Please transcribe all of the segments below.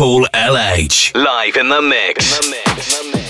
Paul LH. Live in the mix. In the mix.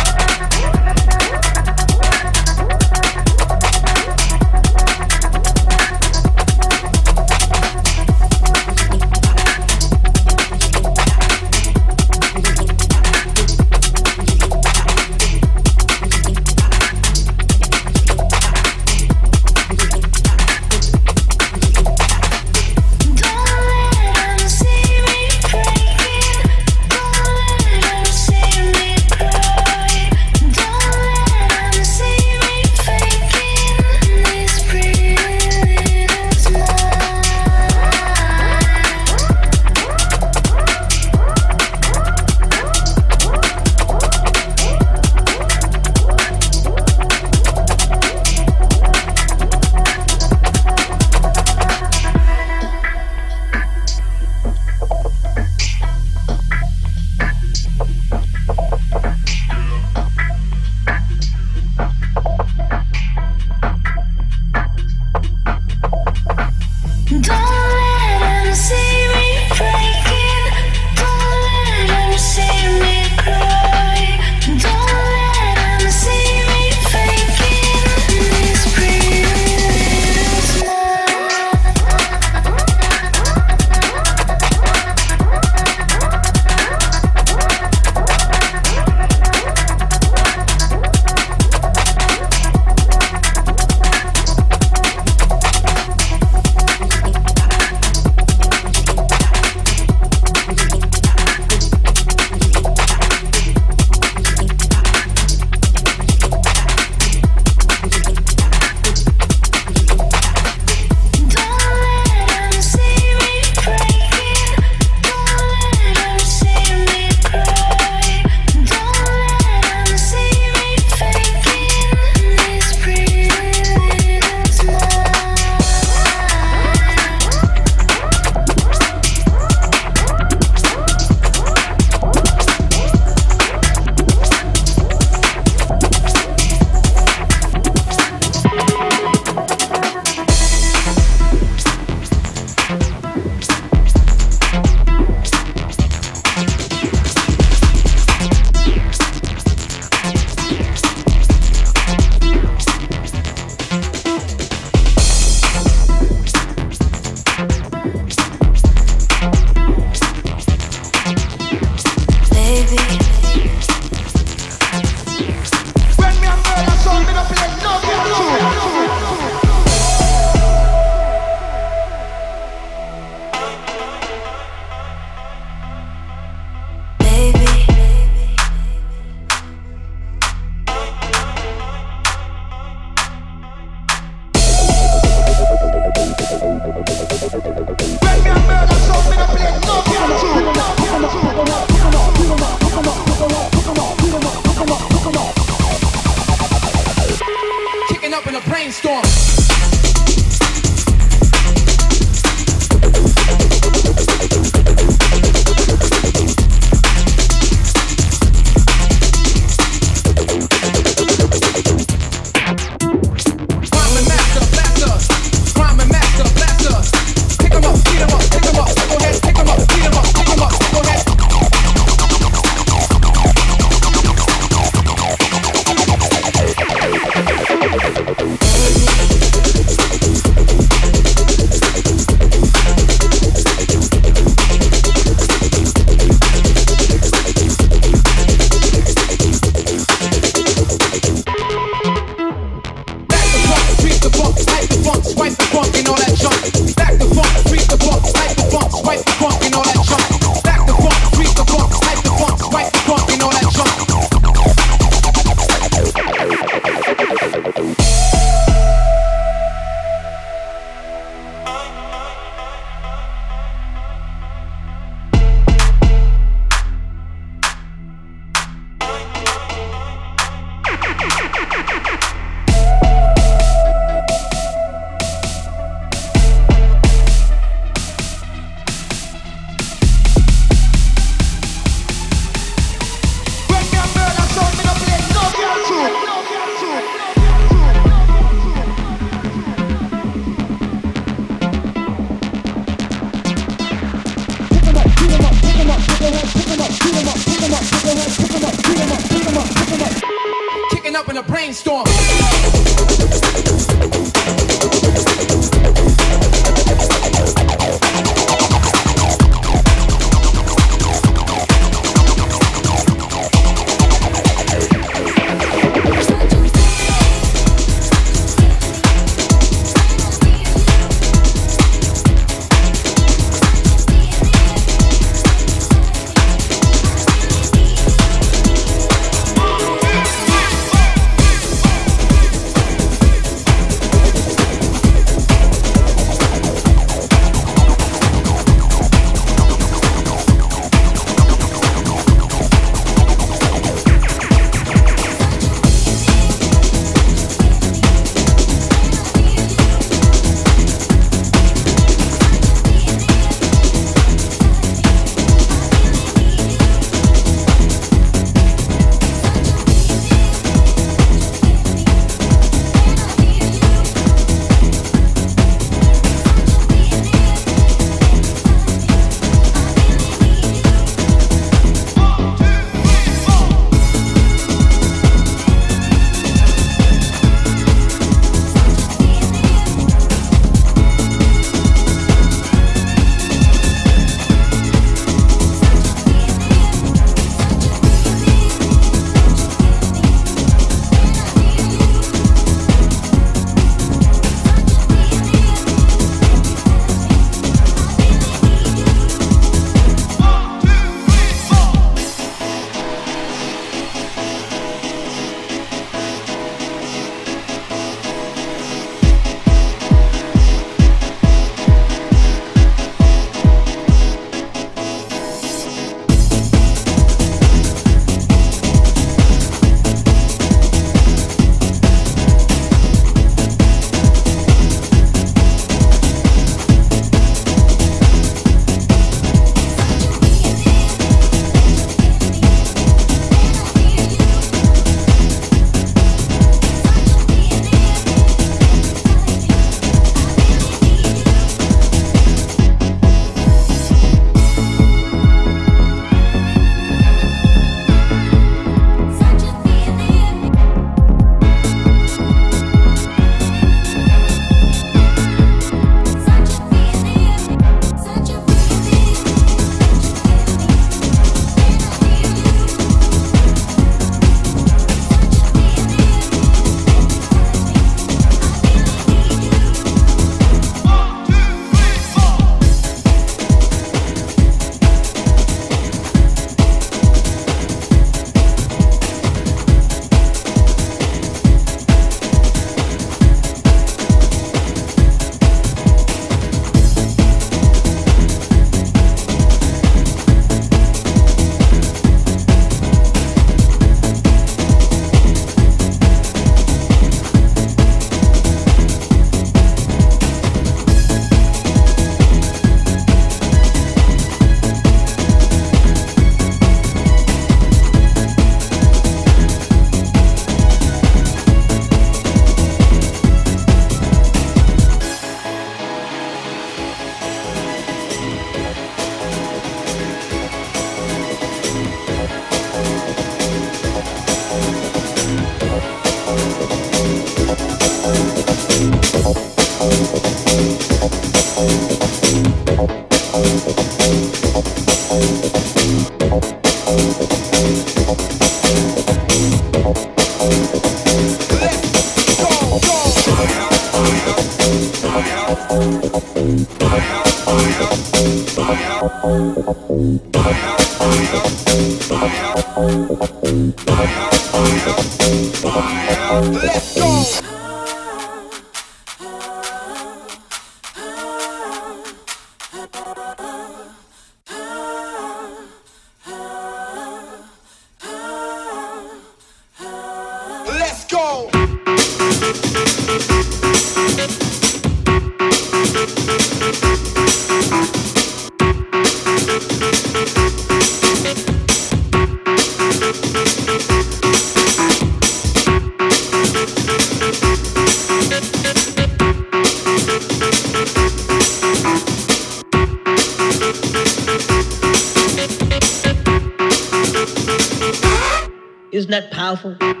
Isn't that powerful?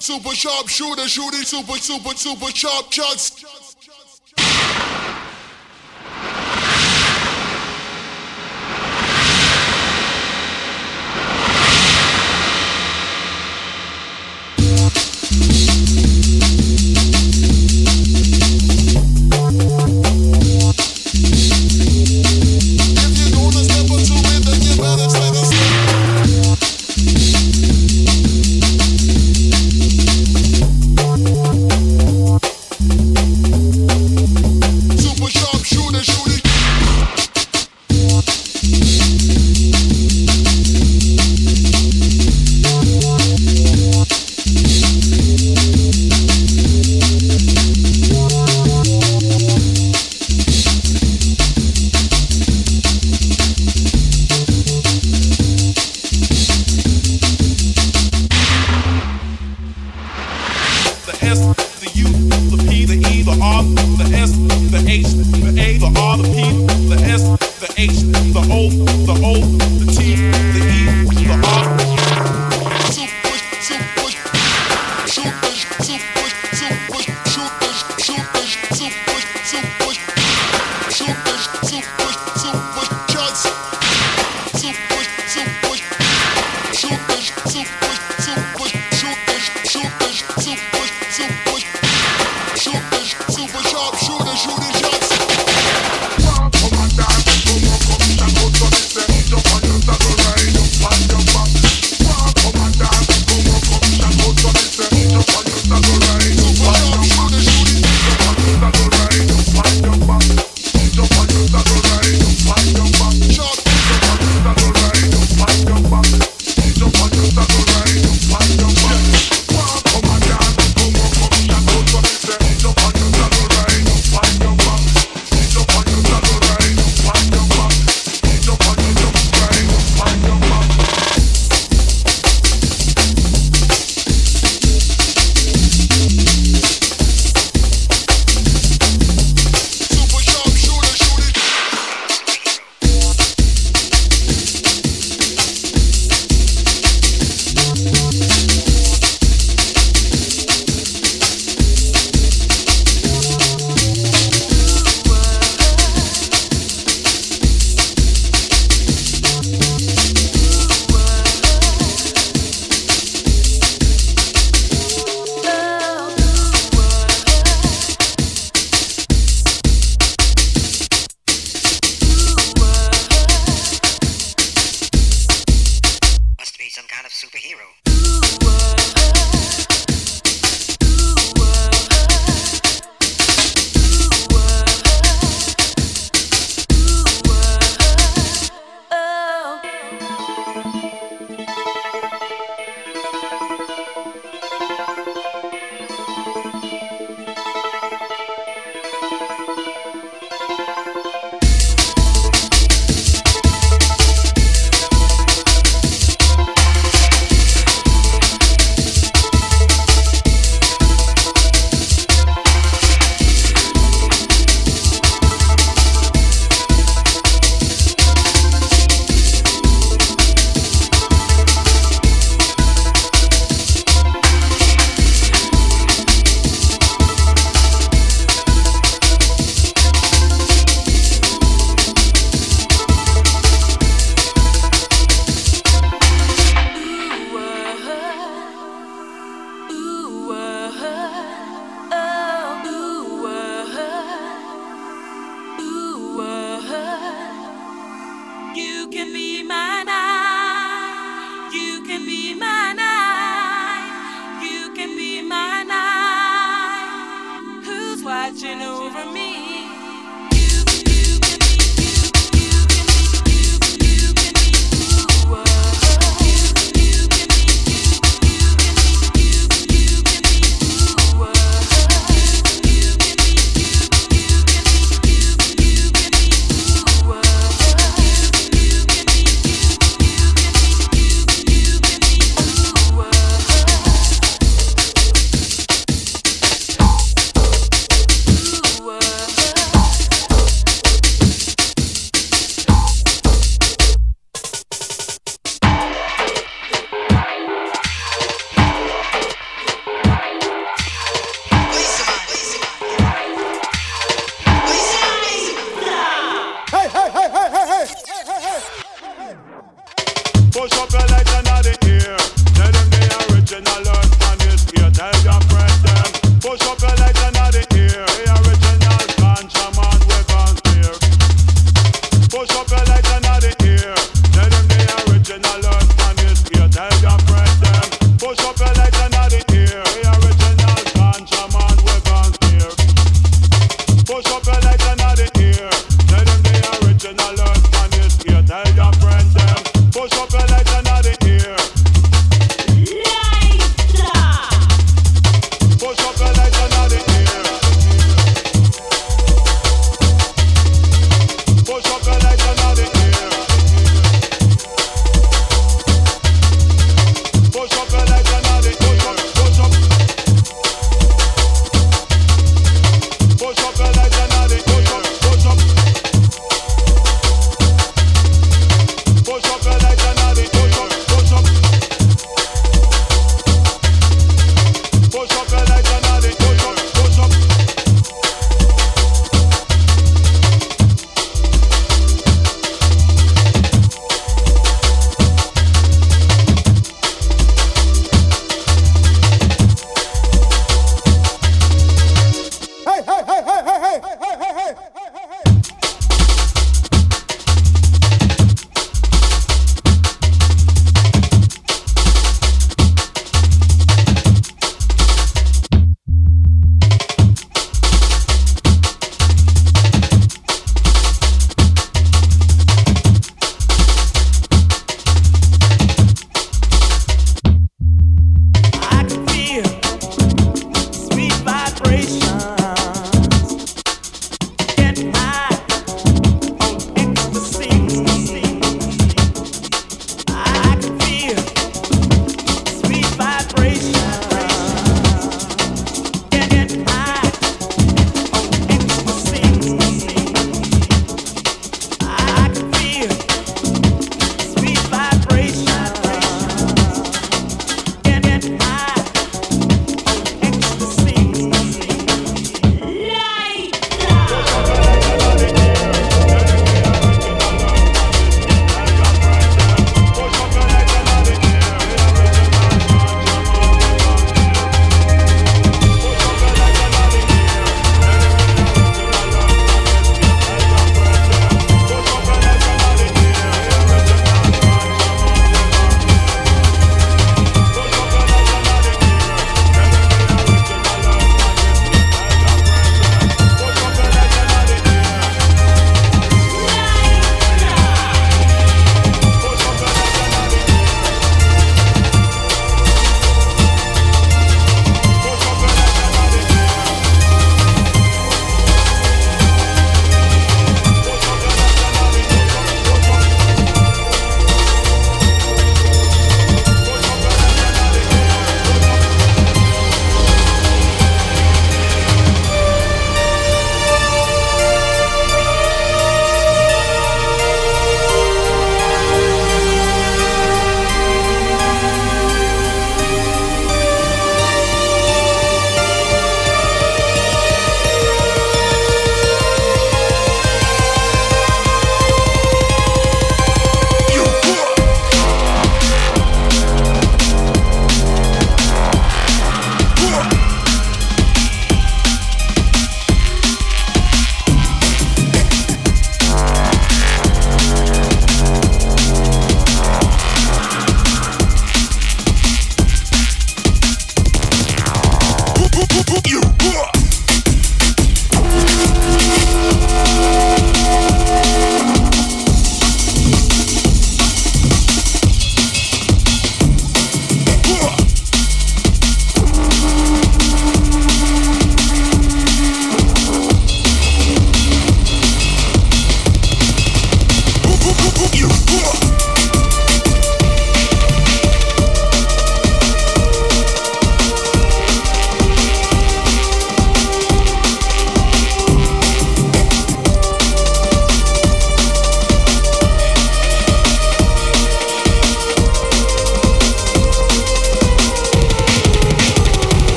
Super sharp shooter, shooting super, super, super sharp shots.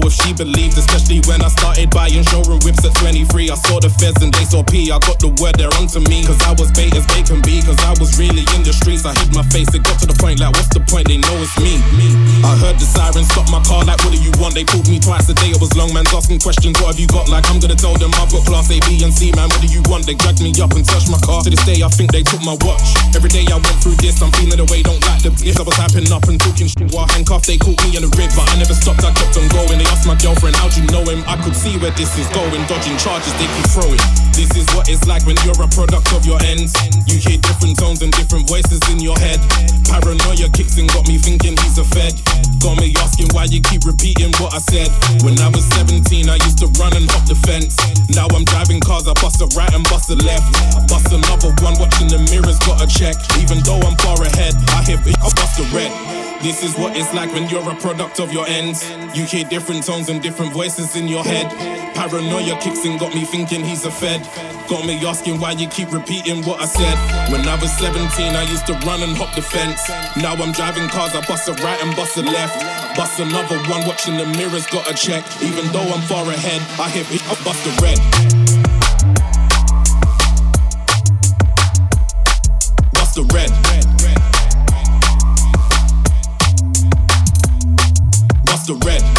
know if she believed, especially when I started buying showroom whips at 23. I saw the feds and they saw P. I got the word they're onto me. Cause I was bait as they can be, cause I was really in the streets. I hid my face, it got to the point like, what's the point? They know it's me. I heard the sirens stop my car, like, what do you want? They called me twice a day, it was long, man's asking questions. What have you got? Like, I'm gonna tell them I've got class A, B, and C, man. What do you want? They dragged me up and touched my car. To this day, I think they took my watch. Every day I went through this, I'm feeling the way, don't like the gift. I was hyping up and talking shit while handcuffed. They caught me in the rib, but I never stopped, I kept on going. They bust my girlfriend, how'd you know him? I could see where this is going, dodging charges, they keep throwing. This is what it's like when you're a product of your ends. You hear different tones and different voices in your head. Paranoia kicks in, got me thinking he's a fed. Got me asking why you keep repeating what I said. When I was 17, I used to run and hop the fence. Now I'm driving cars, I bust a right and bust a left. I bust another one, watching the mirrors, gotta check. Even though I'm far ahead, I hit it, I bust a red. This is what it's like when you're a product of your ends. You hear different tones and different voices in your head. Paranoia kicks in, got me thinking he's a fed. Got me asking why you keep repeating what I said. When I was 17, I used to run and hop the fence. Now I'm driving cars, I bust a right and bust a left. Bust another one, watching the mirrors, got a check. Even though I'm far ahead, I hit I bust a red. Bust a red. the red.